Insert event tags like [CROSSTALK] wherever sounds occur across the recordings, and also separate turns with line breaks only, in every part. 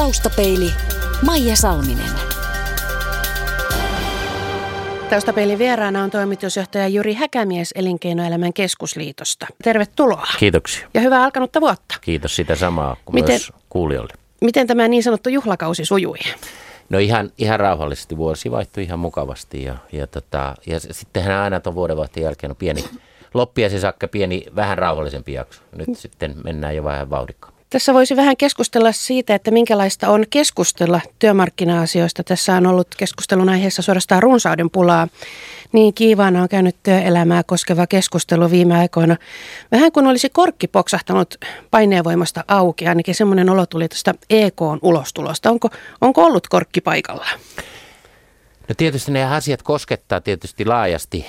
Taustapeili Maija Salminen.
Taustapeilin vieraana on toimitusjohtaja Juri Häkämies Elinkeinoelämän keskusliitosta. Tervetuloa.
Kiitoksia.
Ja hyvää alkanutta vuotta.
Kiitos sitä samaa kuin
Miten-
myös kuulijoille.
Miten tämä niin sanottu juhlakausi sujui?
No ihan, ihan rauhallisesti vuosi vaihtui ihan mukavasti ja, ja, tota, ja sittenhän aina tuon vuodenvaihteen jälkeen on pieni loppiaisen saakka pieni vähän rauhallisempi jakso. Nyt sitten mennään jo vähän vauhdikkaammin.
Tässä voisi vähän keskustella siitä, että minkälaista on keskustella työmarkkina-asioista. Tässä on ollut keskustelun aiheessa suorastaan runsauden pulaa. Niin kiivaana on käynyt työelämää koskeva keskustelu viime aikoina. Vähän kun olisi korkki poksahtanut paineenvoimasta auki, ainakin semmoinen olo tuli tästä EKn ulostulosta. Onko, onko ollut korkki paikalla?
No tietysti ne asiat koskettaa tietysti laajasti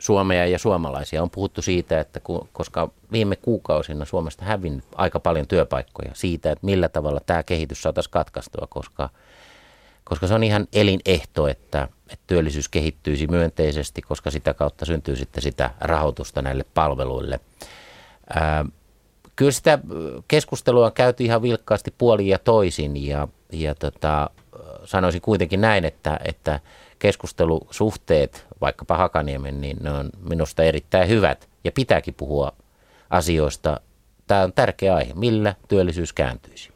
Suomea ja suomalaisia. On puhuttu siitä, että ku, koska viime kuukausina Suomesta hävinnyt aika paljon työpaikkoja siitä, että millä tavalla tämä kehitys saataisiin katkaistua, koska, koska se on ihan elinehto, että, että työllisyys kehittyisi myönteisesti, koska sitä kautta syntyy sitten sitä rahoitusta näille palveluille. Ää, kyllä sitä keskustelua on käyty ihan vilkkaasti puolin ja toisin ja, ja tota, sanoisin kuitenkin näin, että, että keskustelusuhteet, vaikkapa Hakaniemen, niin ne on minusta erittäin hyvät ja pitääkin puhua asioista. Tämä on tärkeä aihe, millä työllisyys kääntyisi.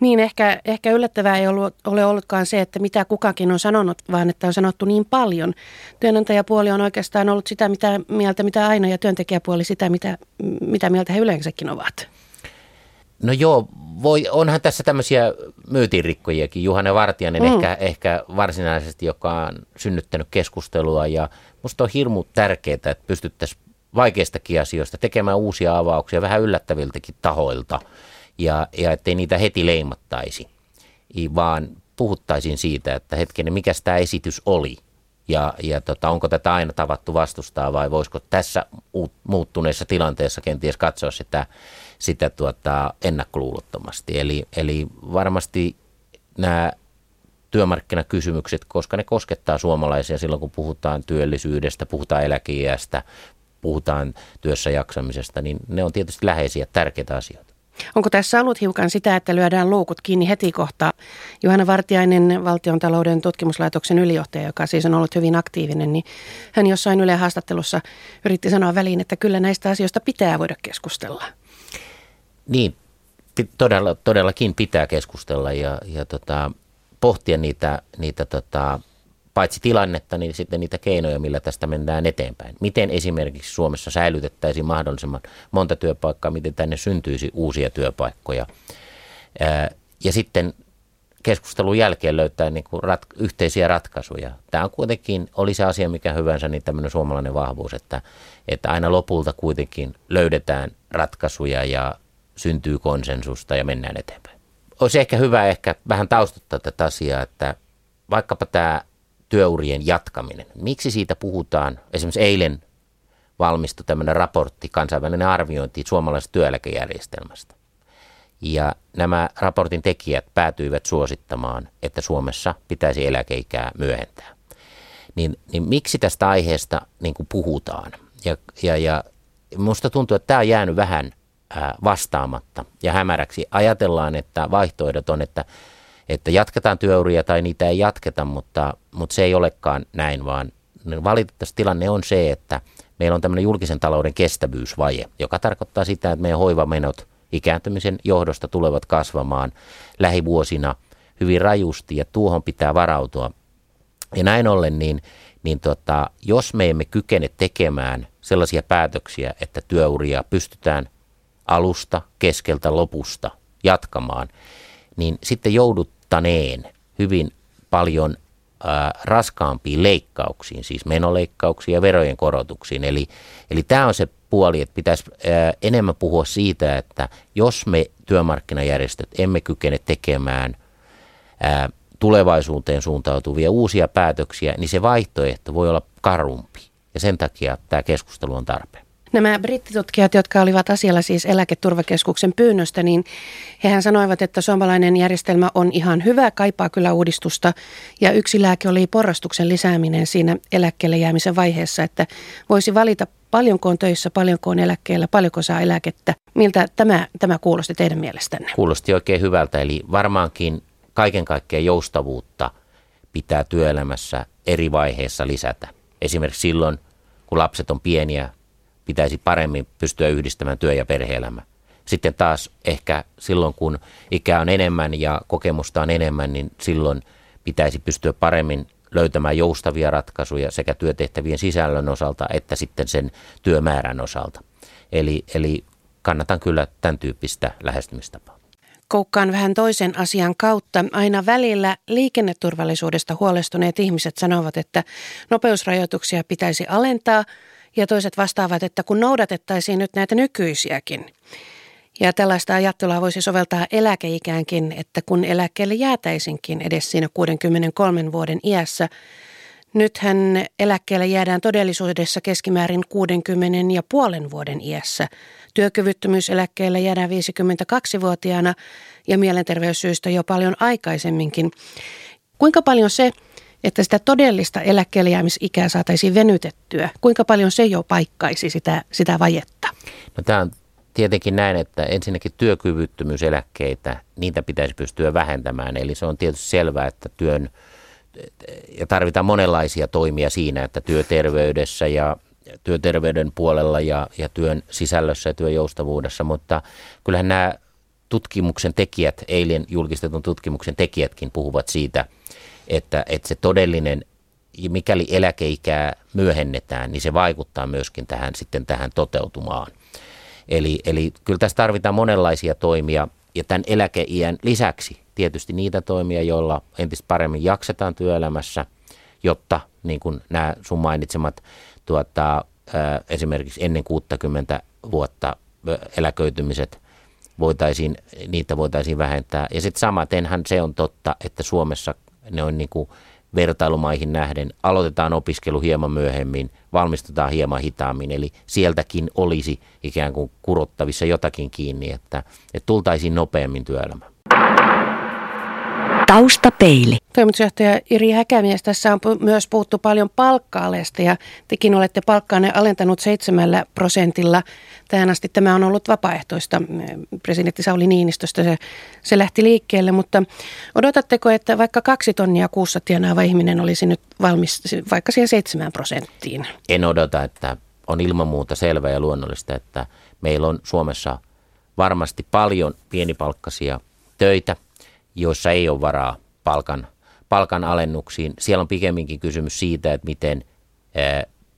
Niin, ehkä, ehkä yllättävää ei ollut, ole ollutkaan se, että mitä kukakin on sanonut, vaan että on sanottu niin paljon. Työnantajapuoli on oikeastaan ollut sitä mitä mieltä, mitä aina, ja työntekijäpuoli sitä, mitä, mitä mieltä he yleensäkin ovat.
No joo, voi, onhan tässä tämmöisiä myytinrikkojiakin. Juhane Vartijainen mm. ehkä, ehkä varsinaisesti, joka on synnyttänyt keskustelua ja musta on hirmu tärkeää, että pystyttäisiin vaikeistakin asioista tekemään uusia avauksia vähän yllättäviltäkin tahoilta ja, ja ettei niitä heti leimattaisi, vaan puhuttaisiin siitä, että hetkinen, mikä tämä esitys oli ja, ja tota, onko tätä aina tavattu vastustaa vai voisiko tässä uut- muuttuneessa tilanteessa kenties katsoa sitä, sitä tuota, ennakkoluulottomasti. Eli, eli varmasti nämä työmarkkinakysymykset, koska ne koskettaa suomalaisia silloin, kun puhutaan työllisyydestä, puhutaan eläkeiästä, puhutaan työssä jaksamisesta, niin ne on tietysti läheisiä, tärkeitä asioita.
Onko tässä ollut hiukan sitä, että lyödään luukut kiinni heti kohta? Juhana Vartiainen, valtion talouden tutkimuslaitoksen ylijohtaja, joka siis on ollut hyvin aktiivinen, niin hän jossain Yle haastattelussa yritti sanoa väliin, että kyllä näistä asioista pitää voida keskustella.
Niin, todella, todellakin pitää keskustella ja, ja tota, pohtia niitä, niitä tota, paitsi tilannetta, niin sitten niitä keinoja, millä tästä mennään eteenpäin. Miten esimerkiksi Suomessa säilytettäisiin mahdollisimman monta työpaikkaa, miten tänne syntyisi uusia työpaikkoja. Ja sitten keskustelun jälkeen löytää niin kuin rat, yhteisiä ratkaisuja. Tämä on kuitenkin, oli se asia mikä hyvänsä, niin tämmöinen suomalainen vahvuus, että, että aina lopulta kuitenkin löydetään ratkaisuja ja syntyy konsensusta ja mennään eteenpäin. Olisi ehkä hyvä ehkä vähän taustuttaa tätä asiaa, että vaikkapa tämä työurien jatkaminen, miksi siitä puhutaan, esimerkiksi eilen valmistui tämmöinen raportti, kansainvälinen arviointi suomalaisesta työeläkejärjestelmästä. Ja nämä raportin tekijät päätyivät suosittamaan, että Suomessa pitäisi eläkeikää myöhentää. Niin, niin miksi tästä aiheesta niin kuin puhutaan? Ja, ja, ja minusta tuntuu, että tämä on jäänyt vähän vastaamatta ja hämäräksi. Ajatellaan, että vaihtoehdot on, että, että jatketaan työuria tai niitä ei jatketa, mutta, mutta se ei olekaan näin, vaan valitettavasti tilanne on se, että meillä on tämmöinen julkisen talouden kestävyysvaje, joka tarkoittaa sitä, että meidän hoivamenot ikääntymisen johdosta tulevat kasvamaan lähivuosina hyvin rajusti ja tuohon pitää varautua. Ja näin ollen, niin, niin tota, jos me emme kykene tekemään sellaisia päätöksiä, että työuria pystytään alusta, keskeltä, lopusta jatkamaan, niin sitten jouduttaneen hyvin paljon ää, raskaampiin leikkauksiin, siis menoleikkauksiin ja verojen korotuksiin. Eli, eli tämä on se puoli, että pitäisi ää, enemmän puhua siitä, että jos me työmarkkinajärjestöt emme kykene tekemään ää, tulevaisuuteen suuntautuvia uusia päätöksiä, niin se vaihtoehto voi olla karumpi. Ja sen takia tämä keskustelu on tarpeen.
Nämä brittitutkijat, jotka olivat asialla siis eläketurvakeskuksen pyynnöstä, niin hehän sanoivat, että suomalainen järjestelmä on ihan hyvä, kaipaa kyllä uudistusta. Ja yksi lääke oli porrastuksen lisääminen siinä eläkkeelle jäämisen vaiheessa, että voisi valita paljonko on töissä, paljonko on eläkkeellä, paljonko saa eläkettä. Miltä tämä, tämä kuulosti teidän mielestänne?
Kuulosti oikein hyvältä, eli varmaankin kaiken kaikkiaan joustavuutta pitää työelämässä eri vaiheissa lisätä. Esimerkiksi silloin, kun lapset on pieniä, pitäisi paremmin pystyä yhdistämään työ- ja perheelämä. Sitten taas ehkä silloin, kun ikä on enemmän ja kokemusta on enemmän, niin silloin pitäisi pystyä paremmin löytämään joustavia ratkaisuja sekä työtehtävien sisällön osalta että sitten sen työmäärän osalta. Eli, eli kannatan kyllä tämän tyyppistä lähestymistapaa.
Koukkaan vähän toisen asian kautta. Aina välillä liikenneturvallisuudesta huolestuneet ihmiset sanovat, että nopeusrajoituksia pitäisi alentaa ja toiset vastaavat, että kun noudatettaisiin nyt näitä nykyisiäkin. Ja tällaista ajattelua voisi soveltaa eläkeikäänkin, että kun eläkkeelle jäätäisinkin edes siinä 63 vuoden iässä, Nythän eläkkeelle jäädään todellisuudessa keskimäärin 60 ja puolen vuoden iässä. Työkyvyttömyyseläkkeelle jäädään 52-vuotiaana ja mielenterveyssyistä jo paljon aikaisemminkin. Kuinka paljon se, että sitä todellista eläkkeelle jäämisikää saataisiin venytettyä, kuinka paljon se jo paikkaisi sitä, sitä vajetta?
No tämä on tietenkin näin, että ensinnäkin työkyvyttömyyseläkkeitä, niitä pitäisi pystyä vähentämään. Eli se on tietysti selvää, että työn ja tarvitaan monenlaisia toimia siinä, että työterveydessä ja työterveyden puolella ja, ja työn sisällössä ja työn joustavuudessa, mutta kyllähän nämä tutkimuksen tekijät, eilen julkistetun tutkimuksen tekijätkin puhuvat siitä, että, että se todellinen, mikäli eläkeikää myöhennetään, niin se vaikuttaa myöskin tähän sitten tähän toteutumaan. Eli, eli kyllä tässä tarvitaan monenlaisia toimia ja tämän eläkeiän lisäksi tietysti niitä toimia, joilla entistä paremmin jaksetaan työelämässä, jotta niin kuin nämä sun mainitsemat tuota, esimerkiksi ennen 60 vuotta eläköitymiset voitaisiin, niitä voitaisiin vähentää. Ja sitten samatenhan se on totta, että Suomessa ne on niin kuin vertailumaihin nähden. Aloitetaan opiskelu hieman myöhemmin, valmistutaan hieman hitaammin, eli sieltäkin olisi ikään kuin kurottavissa jotakin kiinni, että, että tultaisiin nopeammin työelämään.
Taustapeili. Toimitusjohtaja Iri Häkämies, tässä on myös puhuttu paljon palkka-alesta ja tekin olette palkkaanne alentanut seitsemällä prosentilla. Tähän asti tämä on ollut vapaaehtoista. Presidentti Sauli Niinistöstä se, se lähti liikkeelle, mutta odotatteko, että vaikka kaksi tonnia kuussa tienaava ihminen olisi nyt valmis vaikka siihen seitsemään prosenttiin?
En odota, että on ilman muuta selvä ja luonnollista, että meillä on Suomessa varmasti paljon pienipalkkaisia töitä – joissa ei ole varaa palkan, palkan alennuksiin. Siellä on pikemminkin kysymys siitä, että miten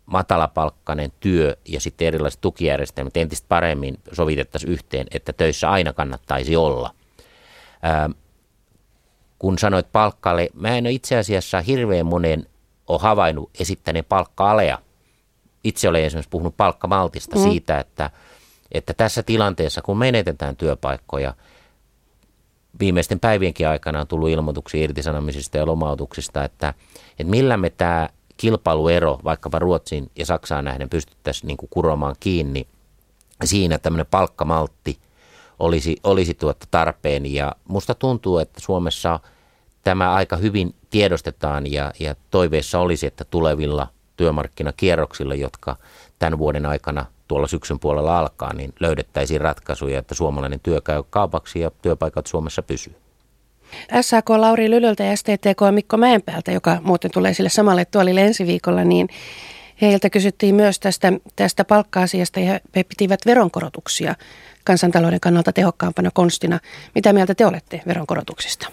matalapalkkainen työ ja sitten erilaiset tukijärjestelmät entistä paremmin sovitettaisiin yhteen, että töissä aina kannattaisi olla. Ää, kun sanoit palkkaale, mä en ole itse asiassa hirveän monen ole havainnut esittäneen palkka-alea. Itse olen esimerkiksi puhunut palkkamaltista mm. siitä, että, että tässä tilanteessa, kun menetetään työpaikkoja – viimeisten päivienkin aikana on tullut ilmoituksia irtisanomisista ja lomautuksista, että, että millä me tämä kilpailuero vaikkapa Ruotsin ja Saksaan nähden pystyttäisiin niin kuin kuromaan kiinni siinä tämmöinen palkkamaltti olisi, olisi tuotta tarpeen. Ja musta tuntuu, että Suomessa tämä aika hyvin tiedostetaan ja, ja toiveessa olisi, että tulevilla työmarkkinakierroksilla, jotka tämän vuoden aikana – tuolla syksyn puolella alkaa, niin löydettäisiin ratkaisuja, että suomalainen työ käy kaupaksi ja työpaikat Suomessa pysyy.
SAK Lauri Lylöltä ja STTK Mikko Mäenpäältä, joka muuten tulee sille samalle tuolille ensi viikolla, niin heiltä kysyttiin myös tästä, tästä palkka-asiasta ja he pitivät veronkorotuksia kansantalouden kannalta tehokkaampana konstina. Mitä mieltä te olette veronkorotuksista?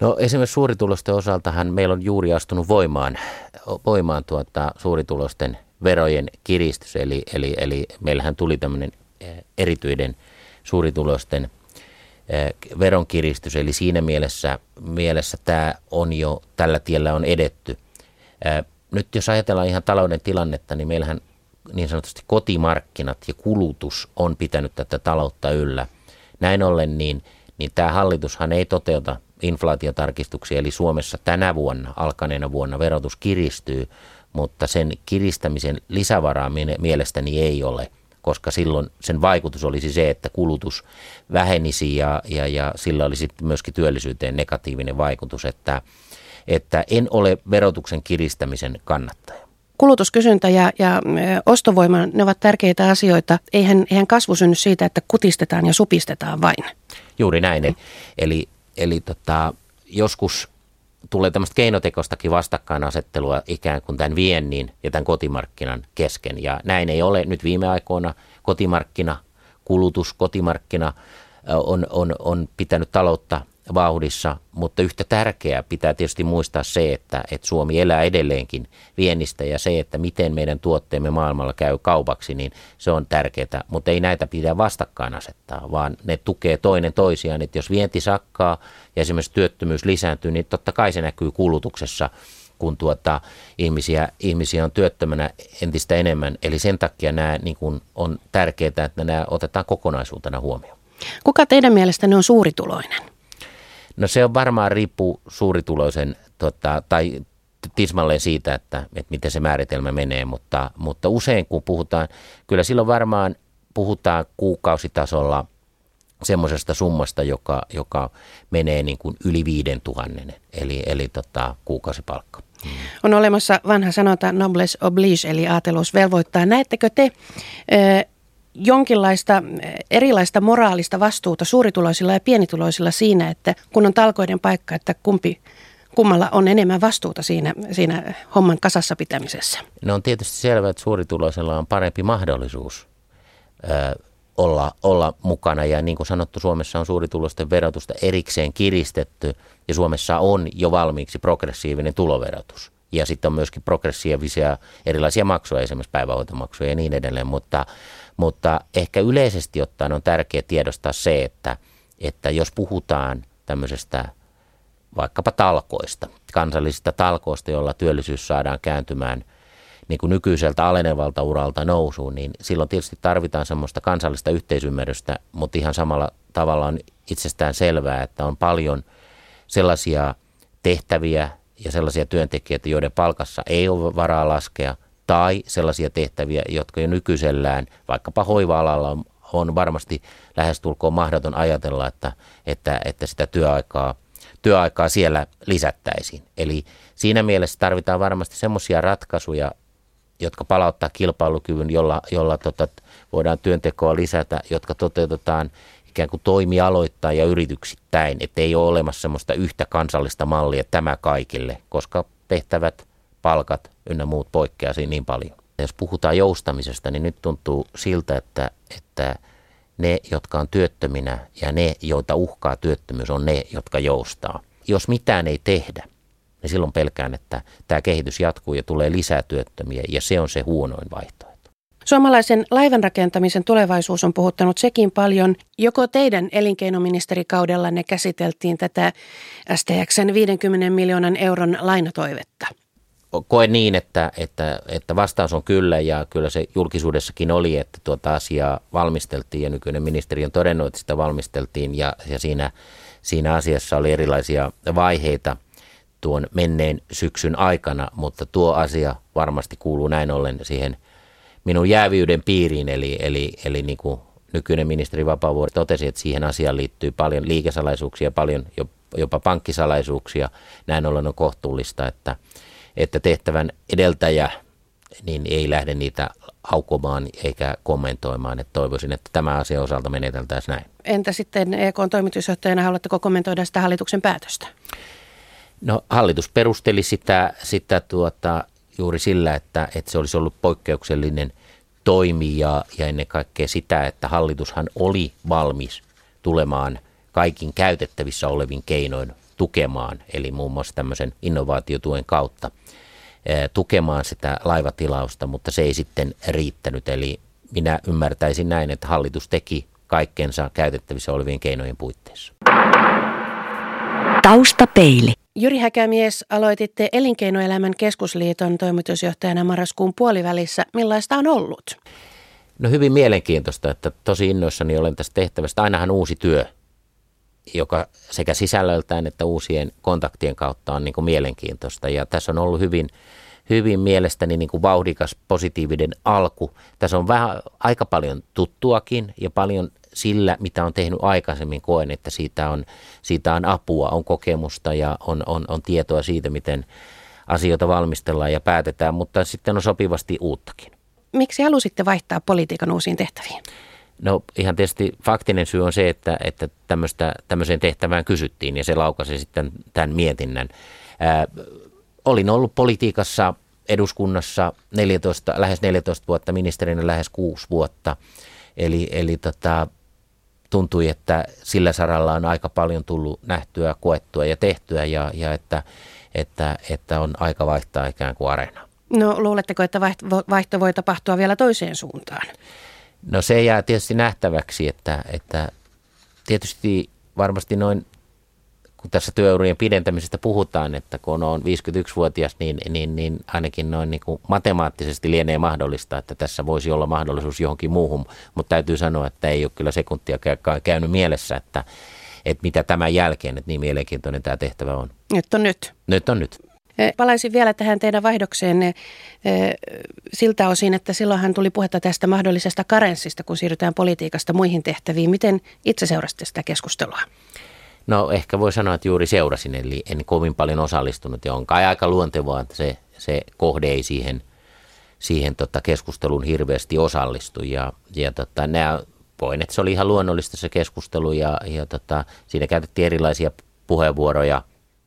No esimerkiksi suuritulosten osaltahan meillä on juuri astunut voimaan, voimaan tuota, suuritulosten verojen kiristys, eli, eli, eli meillähän tuli tämmöinen eh, erityinen suuritulosten eh, veronkiristys, eli siinä mielessä, mielessä tämä on jo, tällä tiellä on edetty. Eh, nyt jos ajatellaan ihan talouden tilannetta, niin meillähän niin sanotusti kotimarkkinat ja kulutus on pitänyt tätä taloutta yllä. Näin ollen niin, niin tämä hallitushan ei toteuta inflaatiotarkistuksia, eli Suomessa tänä vuonna, alkaneena vuonna verotus kiristyy, mutta sen kiristämisen lisävaraa mielestäni ei ole, koska silloin sen vaikutus olisi se, että kulutus vähenisi ja, ja, ja sillä olisi myöskin työllisyyteen negatiivinen vaikutus, että, että en ole verotuksen kiristämisen kannattaja.
kulutuskysyntä ja, ja ostovoima, ne ovat tärkeitä asioita. Eihän, eihän kasvu synny siitä, että kutistetaan ja supistetaan vain.
Juuri näin. Eli, eli tota, joskus tulee tämmöistä keinotekostakin vastakkainasettelua ikään kuin tämän viennin ja tämän kotimarkkinan kesken. Ja näin ei ole nyt viime aikoina. Kotimarkkina, kulutus, kotimarkkina on, on, on pitänyt taloutta vauhdissa, mutta yhtä tärkeää pitää tietysti muistaa se, että, että Suomi elää edelleenkin viennistä ja se, että miten meidän tuotteemme maailmalla käy kaupaksi, niin se on tärkeää, mutta ei näitä pidä vastakkain asettaa, vaan ne tukee toinen toisiaan, että jos vienti sakkaa ja esimerkiksi työttömyys lisääntyy, niin totta kai se näkyy kulutuksessa, kun tuota, ihmisiä, ihmisiä on työttömänä entistä enemmän. Eli sen takia nämä niin kuin on tärkeää, että nämä otetaan kokonaisuutena huomioon.
Kuka teidän mielestänne on suurituloinen?
No se on varmaan riippuu suurituloisen tota, tai tismalleen siitä, että, että miten se määritelmä menee, mutta, mutta usein kun puhutaan, kyllä silloin varmaan puhutaan kuukausitasolla semmoisesta summasta, joka, joka menee niin kuin yli viiden tuhannen, eli, eli tota, kuukausipalkka.
On olemassa vanha sanonta noblesse oblige, eli aateluus velvoittaa. Näettekö te jonkinlaista erilaista moraalista vastuuta suurituloisilla ja pienituloisilla siinä, että kun on talkoiden paikka, että kumpi kummalla on enemmän vastuuta siinä, siinä homman kasassa pitämisessä?
No on tietysti selvää, että suurituloisella on parempi mahdollisuus ö, olla, olla mukana. Ja niin kuin sanottu, Suomessa on suurituloisten verotusta erikseen kiristetty ja Suomessa on jo valmiiksi progressiivinen tuloverotus. Ja sitten on myöskin progressiivisia erilaisia maksuja, esimerkiksi päivähoitomaksuja ja niin edelleen, mutta mutta ehkä yleisesti ottaen on tärkeää tiedostaa se, että, että jos puhutaan tämmöisestä vaikkapa talkoista, kansallisista talkoista, joilla työllisyys saadaan kääntymään niin kuin nykyiseltä alenevalta uralta nousuun, niin silloin tietysti tarvitaan semmoista kansallista yhteisymmärrystä, mutta ihan samalla tavalla on itsestään selvää, että on paljon sellaisia tehtäviä ja sellaisia työntekijöitä, joiden palkassa ei ole varaa laskea – tai sellaisia tehtäviä, jotka jo nykyisellään, vaikkapa hoiva-alalla on, on varmasti lähestulkoon mahdoton ajatella, että, että, että sitä työaikaa, työaikaa siellä lisättäisiin. Eli siinä mielessä tarvitaan varmasti semmoisia ratkaisuja, jotka palauttaa kilpailukyvyn, jolla, jolla tota, voidaan työntekoa lisätä, jotka toteutetaan ikään kuin toimialoittain ja yrityksittäin, että ei ole olemassa semmoista yhtä kansallista mallia tämä kaikille, koska tehtävät, palkat, ynnä muut poikkeaa siinä niin paljon. Ja jos puhutaan joustamisesta, niin nyt tuntuu siltä, että, että ne, jotka on työttöminä ja ne, joita uhkaa työttömyys, on ne, jotka joustaa. Jos mitään ei tehdä, niin silloin pelkään, että tämä kehitys jatkuu ja tulee lisää työttömiä ja se on se huonoin vaihtoehto.
Suomalaisen laivanrakentamisen tulevaisuus on puhuttanut sekin paljon. Joko teidän elinkeinoministerikaudellanne käsiteltiin tätä STXn 50 miljoonan euron lainatoivetta?
koen niin, että, että, että vastaus on kyllä ja kyllä se julkisuudessakin oli, että tuota asiaa valmisteltiin ja nykyinen ministeri on todennut, että sitä valmisteltiin ja, ja siinä, siinä asiassa oli erilaisia vaiheita tuon menneen syksyn aikana, mutta tuo asia varmasti kuuluu näin ollen siihen minun jäävyyden piiriin, eli, eli, eli niin kuin nykyinen ministeri Vapaavuori totesi, että siihen asiaan liittyy paljon liikesalaisuuksia, paljon jopa pankkisalaisuuksia. Näin ollen on kohtuullista, että että tehtävän edeltäjä niin ei lähde niitä haukomaan eikä kommentoimaan. Että toivoisin, että tämä asia osalta meneteltäisiin näin.
Entä sitten EKn toimitusjohtajana, haluatteko kommentoida sitä hallituksen päätöstä?
No hallitus perusteli sitä, sitä tuota, juuri sillä, että, että se olisi ollut poikkeuksellinen toimi ja, ja ennen kaikkea sitä, että hallitushan oli valmis tulemaan kaikin käytettävissä olevin keinoin tukemaan, eli muun muassa tämmöisen innovaatiotuen kautta tukemaan sitä laivatilausta, mutta se ei sitten riittänyt. Eli minä ymmärtäisin näin, että hallitus teki kaikkensa käytettävissä olevien keinojen puitteissa.
Taustapeili.
Jyri Häkämies, aloititte Elinkeinoelämän keskusliiton toimitusjohtajana marraskuun puolivälissä. Millaista on ollut?
No hyvin mielenkiintoista, että tosi innoissani olen tästä tehtävästä. Ainahan uusi työ joka sekä sisällöltään että uusien kontaktien kautta on niin kuin mielenkiintoista. Ja tässä on ollut hyvin, hyvin mielestäni niin kuin vauhdikas positiivinen alku. Tässä on vähän aika paljon tuttuakin ja paljon sillä, mitä on tehnyt aikaisemmin, koen, että siitä on, siitä on apua, on kokemusta ja on, on, on tietoa siitä, miten asioita valmistellaan ja päätetään, mutta sitten on sopivasti uuttakin.
Miksi halusitte vaihtaa politiikan uusiin tehtäviin?
No ihan tietysti faktinen syy on se, että, että tämmöistä, tämmöiseen tehtävään kysyttiin ja se laukasi sitten tämän mietinnän. Ää, olin ollut politiikassa eduskunnassa 14, lähes 14 vuotta, ministerinä lähes 6 vuotta. Eli, eli tota, tuntui, että sillä saralla on aika paljon tullut nähtyä, koettua ja tehtyä ja, ja että, että, että on aika vaihtaa ikään kuin areena.
No luuletteko, että vaihto voi tapahtua vielä toiseen suuntaan?
No se jää tietysti nähtäväksi, että, että tietysti varmasti noin kun tässä työurien pidentämisestä puhutaan, että kun on 51-vuotias, niin, niin, niin ainakin noin niin kuin matemaattisesti lienee mahdollista, että tässä voisi olla mahdollisuus johonkin muuhun, mutta täytyy sanoa, että ei ole kyllä sekuntia käynyt mielessä, että, että mitä tämän jälkeen, että niin mielenkiintoinen tämä tehtävä on.
Nyt on nyt.
Nyt on nyt.
Palaisin vielä tähän teidän vaihdokseenne siltä osin, että silloinhan tuli puhetta tästä mahdollisesta karenssista, kun siirrytään politiikasta muihin tehtäviin. Miten itse seurasitte sitä keskustelua?
No ehkä voi sanoa, että juuri seurasin, eli en kovin paljon osallistunut ja on kai aika luontevaa, että se, se kohde ei siihen, siihen tota keskusteluun hirveästi osallistu. Ja, ja tota, nämä, voin, että se oli ihan luonnollista se keskustelu ja, ja tota, siinä käytettiin erilaisia puheenvuoroja,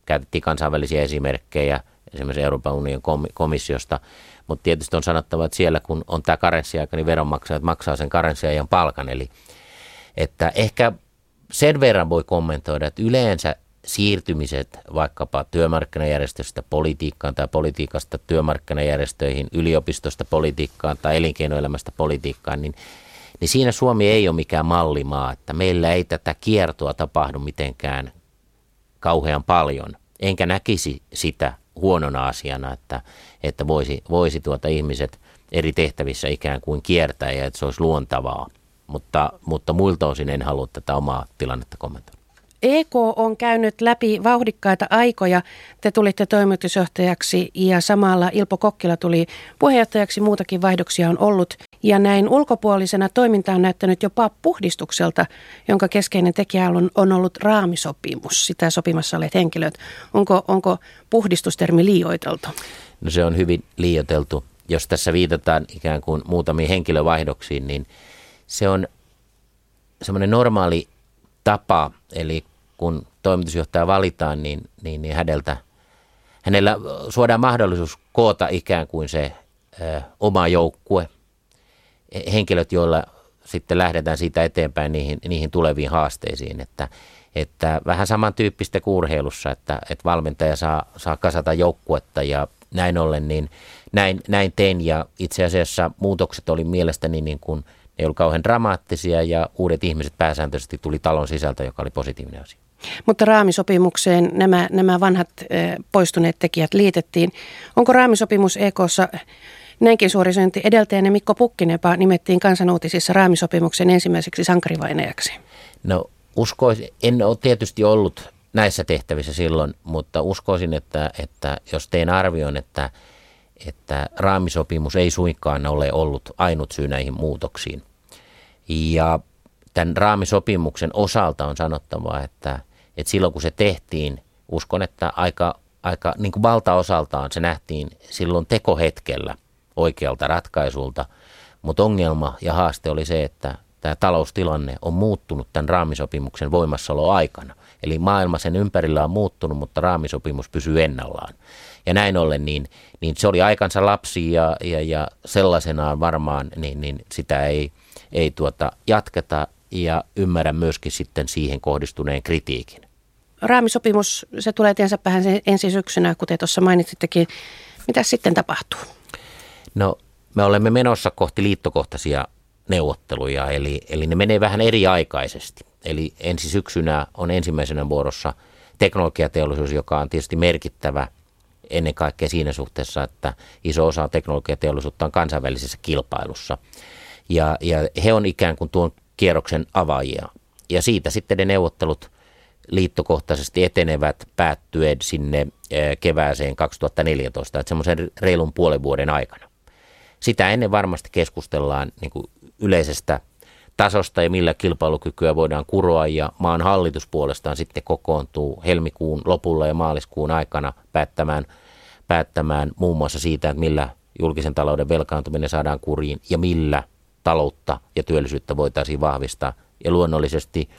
käytettiin kansainvälisiä esimerkkejä esimerkiksi Euroopan unionin komissiosta, mutta tietysti on sanottava, että siellä kun on tämä karenssiaika, niin veronmaksajat maksaa sen karenssiajan palkan, eli että ehkä sen verran voi kommentoida, että yleensä siirtymiset vaikkapa työmarkkinajärjestöstä politiikkaan tai politiikasta työmarkkinajärjestöihin, yliopistosta politiikkaan tai elinkeinoelämästä politiikkaan, niin, niin siinä Suomi ei ole mikään mallimaa, että meillä ei tätä kiertoa tapahdu mitenkään kauhean paljon. Enkä näkisi sitä huonona asiana, että, että voisi, voisi tuota ihmiset eri tehtävissä ikään kuin kiertää ja että se olisi luontavaa mutta, mutta muilta osin en halua tätä omaa tilannetta kommentoida.
EK on käynyt läpi vauhdikkaita aikoja. Te tulitte toimitusjohtajaksi ja samalla Ilpo Kokkila tuli puheenjohtajaksi. Muutakin vaihdoksia on ollut. Ja näin ulkopuolisena toiminta on näyttänyt jopa puhdistukselta, jonka keskeinen tekijä on, on ollut raamisopimus. Sitä sopimassa olet henkilöt. Onko, onko puhdistustermi liioiteltu?
No se on hyvin liioiteltu. Jos tässä viitataan ikään kuin muutamiin henkilövaihdoksiin, niin – se on semmoinen normaali tapa, eli kun toimitusjohtaja valitaan, niin, niin, niin häneltä, hänellä suodaan mahdollisuus koota ikään kuin se ö, oma joukkue, henkilöt, joilla sitten lähdetään siitä eteenpäin niihin, niihin tuleviin haasteisiin, että, että vähän samantyyppistä kuin urheilussa, että, että valmentaja saa, saa kasata joukkuetta ja näin ollen, niin näin, näin tein. Ja itse asiassa muutokset oli mielestäni niin kuin – ei ollut kauhean dramaattisia ja uudet ihmiset pääsääntöisesti tuli talon sisältä, joka oli positiivinen asia.
Mutta raamisopimukseen nämä, nämä vanhat poistuneet tekijät liitettiin. Onko raamisopimus EKssa näinkin suorisointi edeltäjänne Mikko Pukkinepa nimettiin kansanuutisissa raamisopimuksen ensimmäiseksi sankarivainejaksi?
No uskoisin, en ole tietysti ollut näissä tehtävissä silloin, mutta uskoisin, että, että jos tein arvion, että – että raamisopimus ei suinkaan ole ollut ainut syy näihin muutoksiin. Ja tämän raamisopimuksen osalta on sanottava, että, että silloin kun se tehtiin, uskon, että aika, aika niin kuin valtaosaltaan se nähtiin silloin tekohetkellä oikealta ratkaisulta, mutta ongelma ja haaste oli se, että tämä taloustilanne on muuttunut tämän raamisopimuksen voimassaolo aikana. Eli maailma sen ympärillä on muuttunut, mutta raamisopimus pysyy ennallaan. Ja näin ollen, niin, niin se oli aikansa lapsi ja, ja, ja sellaisenaan varmaan niin, niin sitä ei, ei tuota jatketa ja ymmärrän myöskin sitten siihen kohdistuneen kritiikin.
Raamisopimus, se tulee tiensä päähän ensi syksynä, kuten tuossa mainitsittekin. Mitä sitten tapahtuu?
No me olemme menossa kohti liittokohtaisia neuvotteluja, eli, eli ne menee vähän eri aikaisesti. Eli ensi syksynä on ensimmäisenä vuorossa teknologiateollisuus, joka on tietysti merkittävä – ennen kaikkea siinä suhteessa, että iso osa teknologiateollisuutta on kansainvälisessä kilpailussa. Ja, ja he on ikään kuin tuon kierroksen avaajia. Ja siitä sitten ne neuvottelut liittokohtaisesti etenevät päättyen sinne eh, kevääseen 2014, että semmoisen reilun puolen vuoden aikana. Sitä ennen varmasti keskustellaan niin kuin yleisestä tasosta ja millä kilpailukykyä voidaan kuroa ja maan hallitus puolestaan sitten kokoontuu helmikuun lopulla ja maaliskuun aikana päättämään – päättämään muun muassa siitä, että millä julkisen talouden velkaantuminen saadaan kuriin ja millä taloutta ja työllisyyttä voitaisiin vahvistaa. Ja luonnollisesti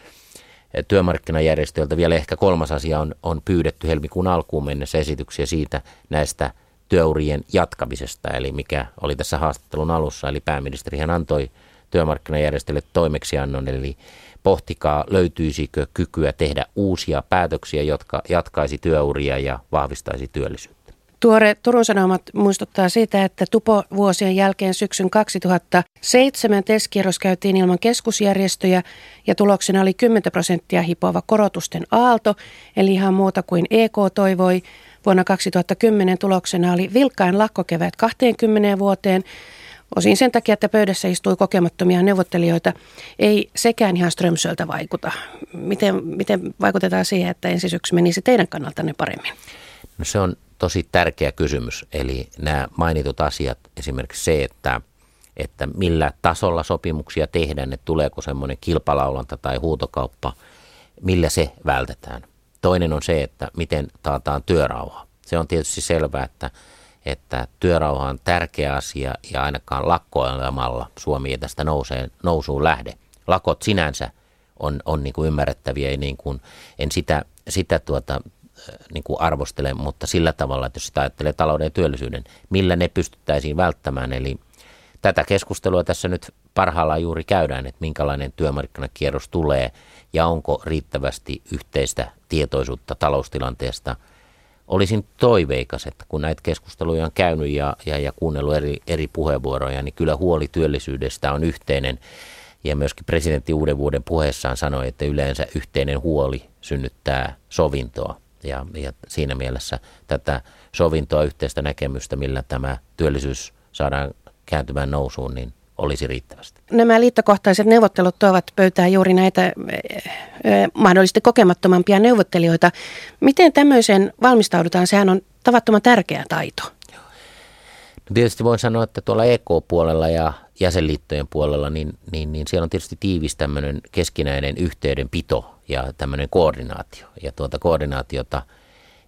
työmarkkinajärjestöiltä vielä ehkä kolmas asia on, on pyydetty helmikuun alkuun mennessä esityksiä siitä näistä työurien jatkamisesta, eli mikä oli tässä haastattelun alussa, eli pääministerihän antoi työmarkkinajärjestöille toimeksiannon, eli pohtikaa löytyisikö kykyä tehdä uusia päätöksiä, jotka jatkaisi työuria ja vahvistaisi työllisyyttä.
Tuore Turun Sanomat muistuttaa siitä, että tupo-vuosien jälkeen syksyn 2007 testkierros käytiin ilman keskusjärjestöjä ja tuloksena oli 10 prosenttia hipova korotusten aalto, eli ihan muuta kuin EK toivoi. Vuonna 2010 tuloksena oli vilkkain lakkokevät 20 vuoteen, Osin sen takia, että pöydässä istui kokemattomia neuvottelijoita, ei sekään ihan Strömsöltä vaikuta. Miten, miten vaikutetaan siihen, että ensi syksy menisi teidän kannaltanne paremmin?
No se on tosi tärkeä kysymys. Eli nämä mainitut asiat, esimerkiksi se, että, että millä tasolla sopimuksia tehdään, että tuleeko semmoinen kilpalaulanta tai huutokauppa, millä se vältetään. Toinen on se, että miten taataan työrauha. Se on tietysti selvää, että, että työrauha on tärkeä asia ja ainakaan lakkoilemalla Suomi ei tästä nousee, nousuun lähde. Lakot sinänsä on, on niin kuin ymmärrettäviä ja niin kuin, en sitä, sitä tuota, niin kuin arvostele, mutta sillä tavalla, että jos sitä ajattelee talouden ja työllisyyden, millä ne pystyttäisiin välttämään. Eli tätä keskustelua tässä nyt parhaillaan juuri käydään, että minkälainen työmarkkinakierros tulee ja onko riittävästi yhteistä tietoisuutta taloustilanteesta. Olisin toiveikas, että kun näitä keskusteluja on käynyt ja, ja, ja kuunnellut eri, eri puheenvuoroja, niin kyllä huoli työllisyydestä on yhteinen. Ja myöskin presidentti uuden vuoden puheessaan sanoi, että yleensä yhteinen huoli synnyttää sovintoa. Ja, ja siinä mielessä tätä sovintoa, yhteistä näkemystä, millä tämä työllisyys saadaan kääntymään nousuun, niin olisi riittävästi.
Nämä liittokohtaiset neuvottelut tuovat pöytään juuri näitä eh, eh, mahdollisesti kokemattomampia neuvottelijoita. Miten tämmöiseen valmistaudutaan? Sehän on tavattoman tärkeä taito.
No tietysti voin sanoa, että tuolla EK-puolella ja jäsenliittojen puolella, niin, niin, niin siellä on tietysti tiivis tämmöinen keskinäinen yhteydenpito ja tämmöinen koordinaatio. Ja tuota koordinaatiota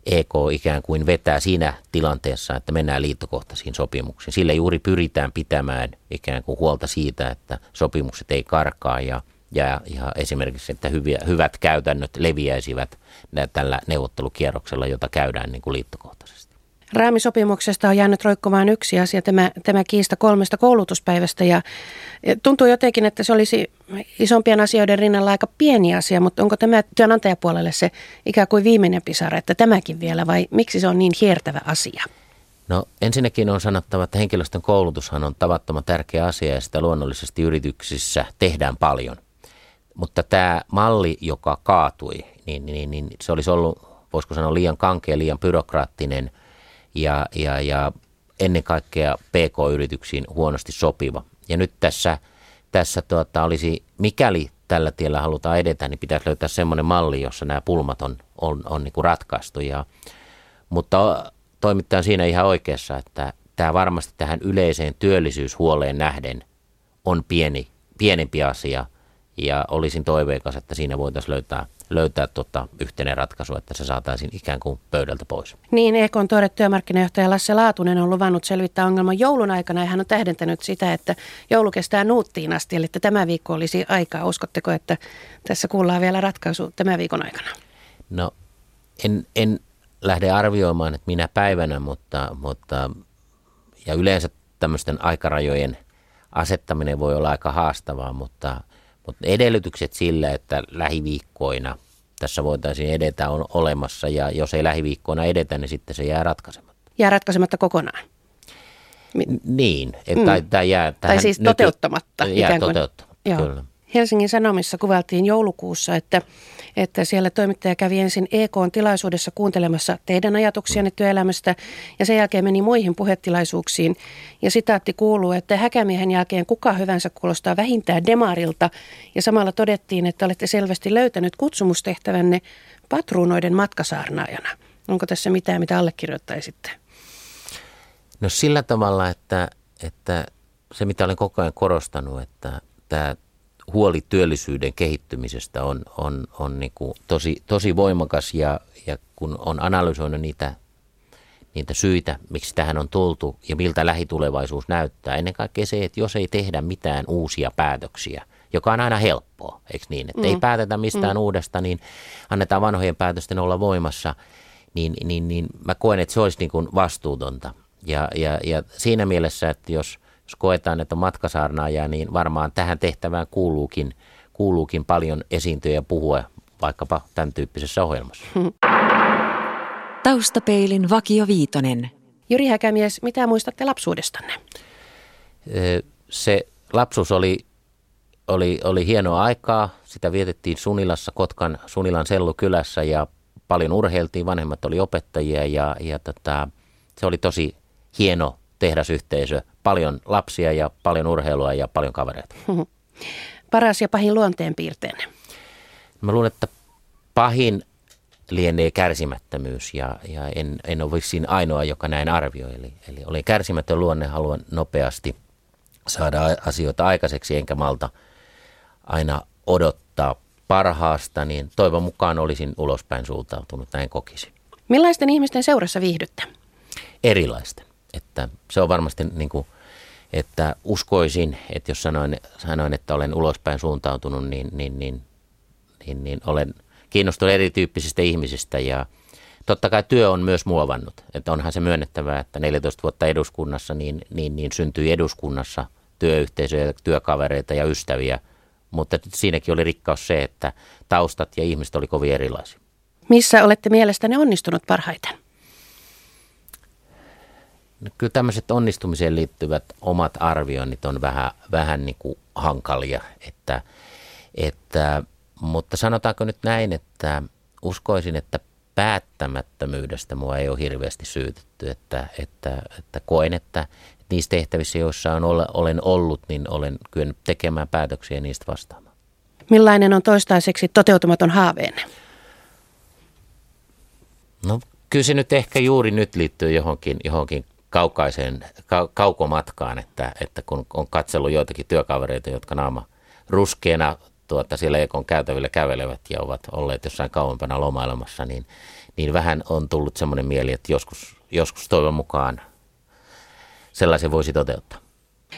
EK ikään kuin vetää siinä tilanteessa, että mennään liittokohtaisiin sopimuksiin. Sillä juuri pyritään pitämään ikään kuin huolta siitä, että sopimukset ei karkaa ja, ja, ja esimerkiksi, että hyviä, hyvät käytännöt leviäisivät tällä neuvottelukierroksella, jota käydään niin kuin liittokohtaisesti.
Raamisopimuksesta on jäänyt roikkumaan yksi asia, tämä, tämä kiista kolmesta koulutuspäivästä ja tuntuu jotenkin, että se olisi isompien asioiden rinnalla aika pieni asia, mutta onko tämä työnantajapuolelle se ikään kuin viimeinen pisara, että tämäkin vielä vai miksi se on niin hiertävä asia?
No ensinnäkin on sanottava, että henkilöstön koulutushan on tavattoman tärkeä asia ja sitä luonnollisesti yrityksissä tehdään paljon. Mutta tämä malli, joka kaatui, niin, niin, niin se olisi ollut, voisiko sanoa, liian kankea, liian byrokraattinen – ja, ja, ja ennen kaikkea PK-yrityksiin huonosti sopiva. Ja nyt tässä, tässä tuota, olisi, mikäli tällä tiellä halutaan edetä, niin pitäisi löytää semmoinen malli, jossa nämä pulmat on, on, on niin kuin ratkaistu. Ja, mutta toimittaja on siinä ihan oikeassa, että tämä varmasti tähän yleiseen työllisyyshuoleen nähden on pieni, pienempi asia ja olisin toiveikas, että siinä voitaisiin löytää löytää tota yhteinen ratkaisu, että se saataisiin ikään kuin pöydältä pois.
Niin, EKn tuore työmarkkinajohtaja Lasse Laatunen on luvannut selvittää ongelman joulun aikana ja hän on tähdentänyt sitä, että joulu kestää nuuttiin asti, eli että tämä viikko olisi aikaa. Uskotteko, että tässä kuullaan vielä ratkaisu tämän viikon aikana?
No, en, en lähde arvioimaan, että minä päivänä, mutta, mutta ja yleensä tämmöisten aikarajojen asettaminen voi olla aika haastavaa, mutta – mutta edellytykset sillä, että lähiviikkoina tässä voitaisiin edetä on olemassa ja jos ei lähiviikkoina edetä, niin sitten se jää ratkaisematta.
Jää ratkaisematta kokonaan?
Mi- niin, et, mm. tai, tai, jää
tähän, tai siis toteuttamatta.
Nyt, jää toteuttamatta, Joo. kyllä.
Helsingin Sanomissa kuvaltiin joulukuussa, että, että siellä toimittaja kävi ensin EK-tilaisuudessa kuuntelemassa teidän ajatuksianne työelämästä ja sen jälkeen meni muihin puhetilaisuuksiin. Ja sitaatti kuuluu, että häkämiehen jälkeen kuka hyvänsä kuulostaa vähintään demarilta ja samalla todettiin, että olette selvästi löytänyt kutsumustehtävänne patruunoiden matkasaarnaajana. Onko tässä mitään, mitä allekirjoittaisitte?
No sillä tavalla, että, että se mitä olen koko ajan korostanut, että tämä huoli työllisyyden kehittymisestä on, on, on niin kuin tosi, tosi voimakas ja, ja kun on analysoinut niitä niitä syitä, miksi tähän on tultu ja miltä lähitulevaisuus näyttää. Ennen kaikkea se, että jos ei tehdä mitään uusia päätöksiä, joka on aina helppoa, eikö niin? Että mm. ei päätetä mistään mm. uudesta, niin annetaan vanhojen päätösten olla voimassa, niin, niin, niin mä koen, että se olisi niin kuin vastuutonta. Ja, ja, ja siinä mielessä, että jos, jos koetaan, että on matkasaarnaaja, niin varmaan tähän tehtävään kuuluukin, kuuluukin paljon esiintyä ja puhua vaikkapa tämän tyyppisessä ohjelmassa.
Taustapeilin Vakio Viitonen.
Jyri Häkämies, mitä muistatte lapsuudestanne?
Se lapsuus oli, oli, oli hienoa aikaa. Sitä vietettiin Sunilassa, Kotkan Sunilan sellukylässä ja paljon urheiltiin. Vanhemmat oli opettajia ja, ja tota, se oli tosi hieno tehdasyhteisö. Paljon lapsia ja paljon urheilua ja paljon kavereita. [LAUGHS]
Paras ja pahin luonteenpiirteenne?
Mä luulen, että pahin lienee kärsimättömyys ja, ja en, en ole vissiin ainoa, joka näin arvioi. Eli, eli olen kärsimätön luonne, haluan nopeasti saada asioita aikaiseksi, enkä malta aina odottaa parhaasta, niin toivon mukaan olisin ulospäin suuntautunut, näin kokisin.
Millaisten ihmisten seurassa viihdytte?
Erilaisten. Että se on varmasti niin kuin, että uskoisin, että jos sanoin, sanoin että olen ulospäin suuntautunut, niin, niin, niin, niin, niin olen kiinnostunut erityyppisistä ihmisistä ja totta kai työ on myös muovannut. Että onhan se myönnettävää, että 14 vuotta eduskunnassa niin, niin, niin syntyi eduskunnassa työyhteisöjä, työkavereita ja ystäviä. Mutta siinäkin oli rikkaus se, että taustat ja ihmiset oli kovin erilaisia.
Missä olette mielestäni onnistunut parhaiten?
Kyllä tämmöiset onnistumiseen liittyvät omat arvioinnit on vähän, vähän niin kuin hankalia, että, että mutta sanotaanko nyt näin, että uskoisin, että päättämättömyydestä mua ei ole hirveästi syytetty, että, että, että koen, että niissä tehtävissä, joissa on, olen ollut, niin olen kyennyt tekemään päätöksiä niistä vastaamaan.
Millainen on toistaiseksi toteutumaton haaveenne?
No kyllä se nyt ehkä juuri nyt liittyy johonkin, johonkin kaukaiseen, ka, kaukomatkaan, että, että kun on katsellut joitakin työkavereita, jotka naama ruskeena tuota, siellä Ekon käytävillä kävelevät ja ovat olleet jossain kauempana lomailemassa, niin, niin vähän on tullut semmoinen mieli, että joskus, joskus toivon mukaan sellaisen voisi toteuttaa.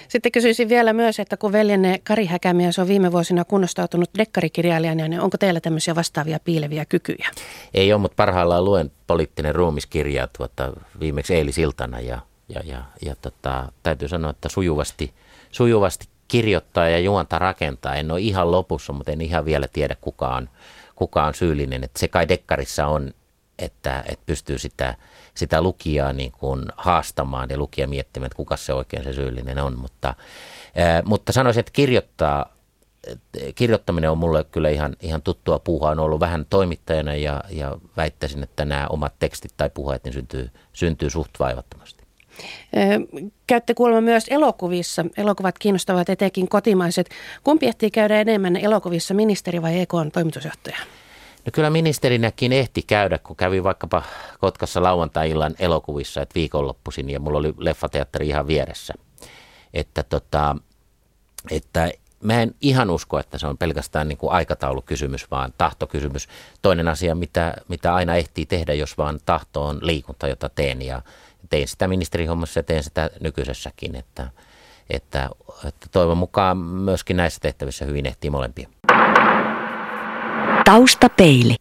Sitten kysyisin vielä myös, että kun veljenne Kari Häkämies on viime vuosina kunnostautunut dekkarikirjailijana, niin onko teillä tämmöisiä vastaavia piileviä kykyjä?
Ei ole, mutta parhaillaan luen poliittinen ruumiskirja tuota, viimeksi eilisiltana ja, ja, ja, ja tota, täytyy sanoa, että sujuvasti, sujuvasti kirjoittaa ja juonta rakentaa. En ole ihan lopussa, mutta en ihan vielä tiedä kuka on, kuka on syyllinen. Että se kai dekkarissa on, että, että pystyy sitä, sitä lukijaa niin kuin haastamaan ja lukija miettimään, että kuka se oikein se syyllinen on. Mutta, mutta sanoisin, että kirjoittaa, kirjoittaminen on mulle kyllä ihan, ihan tuttua puuhaa. On ollut vähän toimittajana ja, ja väittäisin, että nämä omat tekstit tai puheet niin syntyy, syntyy suht vaivattomasti.
Käytte kuulemma myös elokuvissa. Elokuvat kiinnostavat etenkin kotimaiset. Kumpi ehtii käydä enemmän elokuvissa, ministeri vai EKn toimitusjohtaja?
No kyllä ministerinäkin ehti käydä, kun kävi vaikkapa Kotkassa lauantai-illan elokuvissa, että viikonloppuisin ja mulla oli leffateatteri ihan vieressä. Että, tota, että mä en ihan usko, että se on pelkästään niin kuin aikataulukysymys, vaan tahtokysymys. Toinen asia, mitä, mitä aina ehtii tehdä, jos vaan tahto on liikunta, jota teen ja tein sitä ministerihommassa ja teen sitä nykyisessäkin, että, että, että toivon mukaan myöskin näissä tehtävissä hyvin ehtii molempia.
Taustapeili.